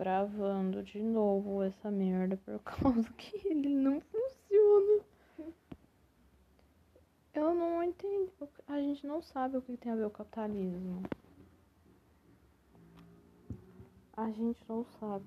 gravando de novo essa merda por causa que ele não funciona. Eu não entendo. A gente não sabe o que tem a ver o capitalismo. A gente não sabe.